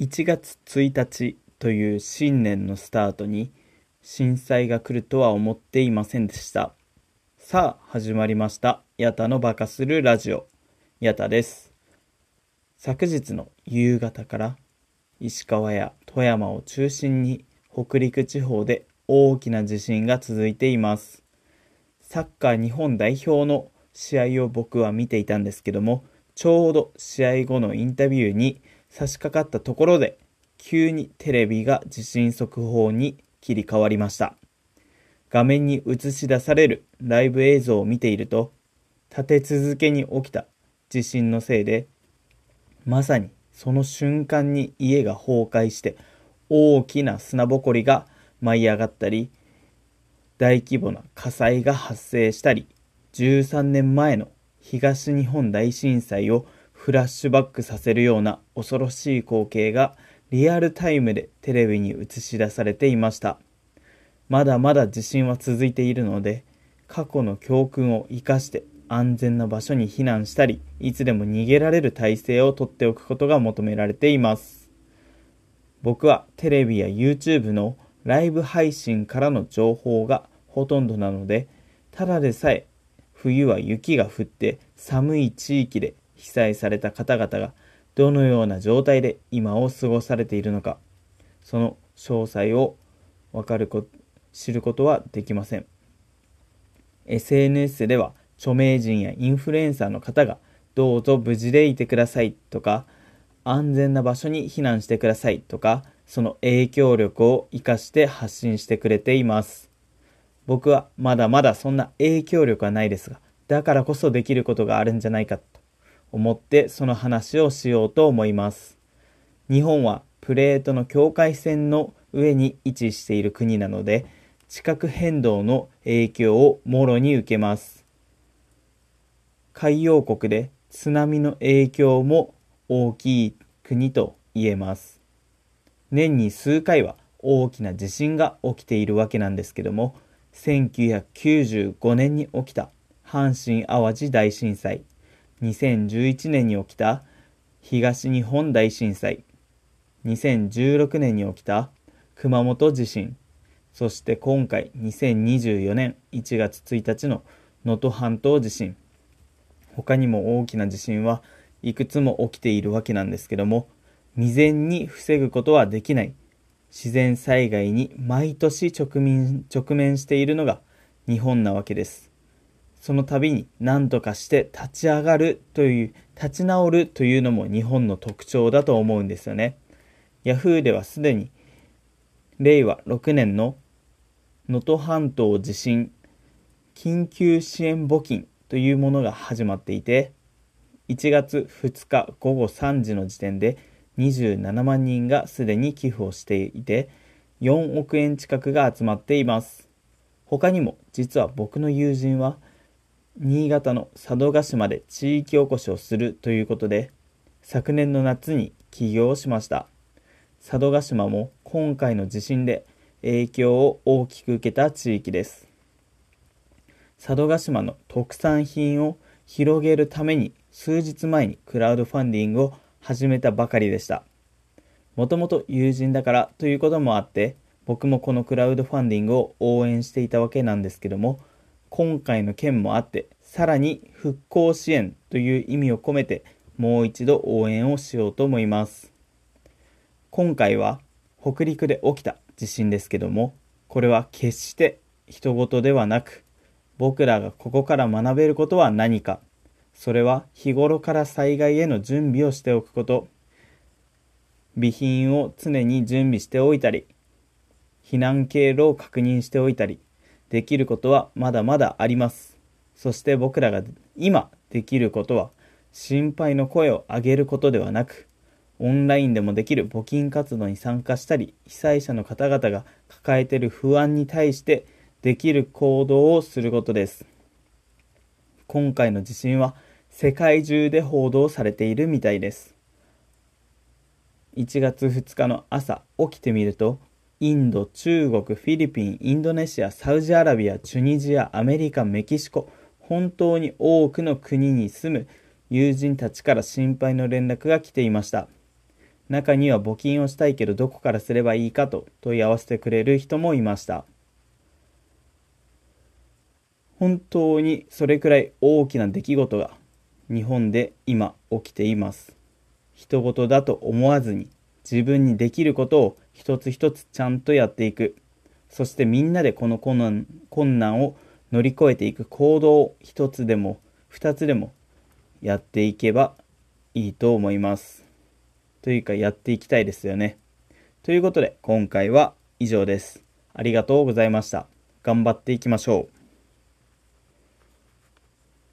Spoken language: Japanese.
1月1日という新年のスタートに震災が来るとは思っていませんでした。さあ始まりました。ヤタのバカするラジオ。ヤタです。昨日の夕方から石川や富山を中心に北陸地方で大きな地震が続いています。サッカー日本代表の試合を僕は見ていたんですけども、ちょうど試合後のインタビューに差し掛かったところで、急にテレビが地震速報に切り替わりました。画面に映し出されるライブ映像を見ていると、立て続けに起きた地震のせいで、まさにその瞬間に家が崩壊して大きな砂ぼこりが舞い上がったり、大規模な火災が発生したり、13年前の東日本大震災をフラッシュバックさせるような恐ろしい光景がリアルタイムでテレビに映し出されていました。まだまだ地震は続いているので、過去の教訓を生かして安全な場所に避難したり、いつでも逃げられる体制をとっておくことが求められています。僕はテレビや YouTube のライブ配信からの情報がほとんどなので、ただでさえ冬は雪が降って寒い地域で被災された方々がどのような状態で今を過ごされているのか、その詳細をわかるこ知ることはできません。SNS では著名人やインフルエンサーの方がどうぞ無事でいてくださいとか安全な場所に避難してくださいとかその影響力を活かして発信してくれています。僕はまだまだそんな影響力はないですが、だからこそできることがあるんじゃないかと思ってその話をしようと思います。日本はプレートの境界線の上に位置している国なので、地殻変動の影響をもろに受けます。海洋国で津波の影響も大きい国と言えます。年に数回は大きな地震が起きているわけなんですけども、1995年に起きた阪神・淡路大震災、2011年に起きた東日本大震災、2016年に起きた熊本地震、そして今回2024年1月1日の能登半島地震、他にも大きな地震はいくつも起きているわけなんですけども、未然に防ぐことはできない自然災害に毎年直面直面しているのが日本なわけです。その度に何とかして立ち上がるという、立ち直るというのも日本の特徴だと思うんですよね。ヤフーではすでに令和6年の能登半島地震緊急支援募金というものが始まっていて、1月2日午後3時の時点で27万人がすでに寄付をしていて、4億円近くが集まっています。他にも実は僕の友人は、新潟の佐渡島で地域おこしをするということで、昨年の夏に起業しました。佐渡島も今回の地震で影響を大きく受けた地域です。佐渡島の特産品を広げるために数日前にクラウドファンディングを始めたばかりでした。もともと友人だからということもあって、僕もこのクラウドファンディングを応援していたわけなんですけども、今回の件もあって、さらに復興支援という意味を込めて、もう一度応援をしようと思います。今回は北陸で起きた地震ですけども、これは決して人事ではなく、僕らがここから学べることは何か、それは日頃から災害への準備をしておくこと、備品を常に準備しておいたり、避難経路を確認しておいたり、できることはまだまだあります。そして僕らが今できることは、心配の声を上げることではなく、オンラインでもできる募金活動に参加したり、被災者の方々が抱えている不安に対してできる行動をすることです。今回の地震は世界中で報道されているみたいです。1月2日の朝起きてみると、インド、中国、フィリピン、インドネシア、サウジアラビア、チュニジア、アメリカ、メキシコ、本当に多くの国に住む友人たちから心配の連絡が来ていました。中には募金をしたいけどどこからすればいいかと問い合わせてくれる人もいました。本当にそれくらい大きな出来事が日本で今起きています。人事だと思わずに自分にできることを一つ一つちゃんとやっていく。そしてみんなでこの困難困難を乗り越えていく行動を一つでも二つでもやっていけばいいと思います。というかやっていきたいですよね。ということで今回は以上です。ありがとうございました。頑張っていきましょう。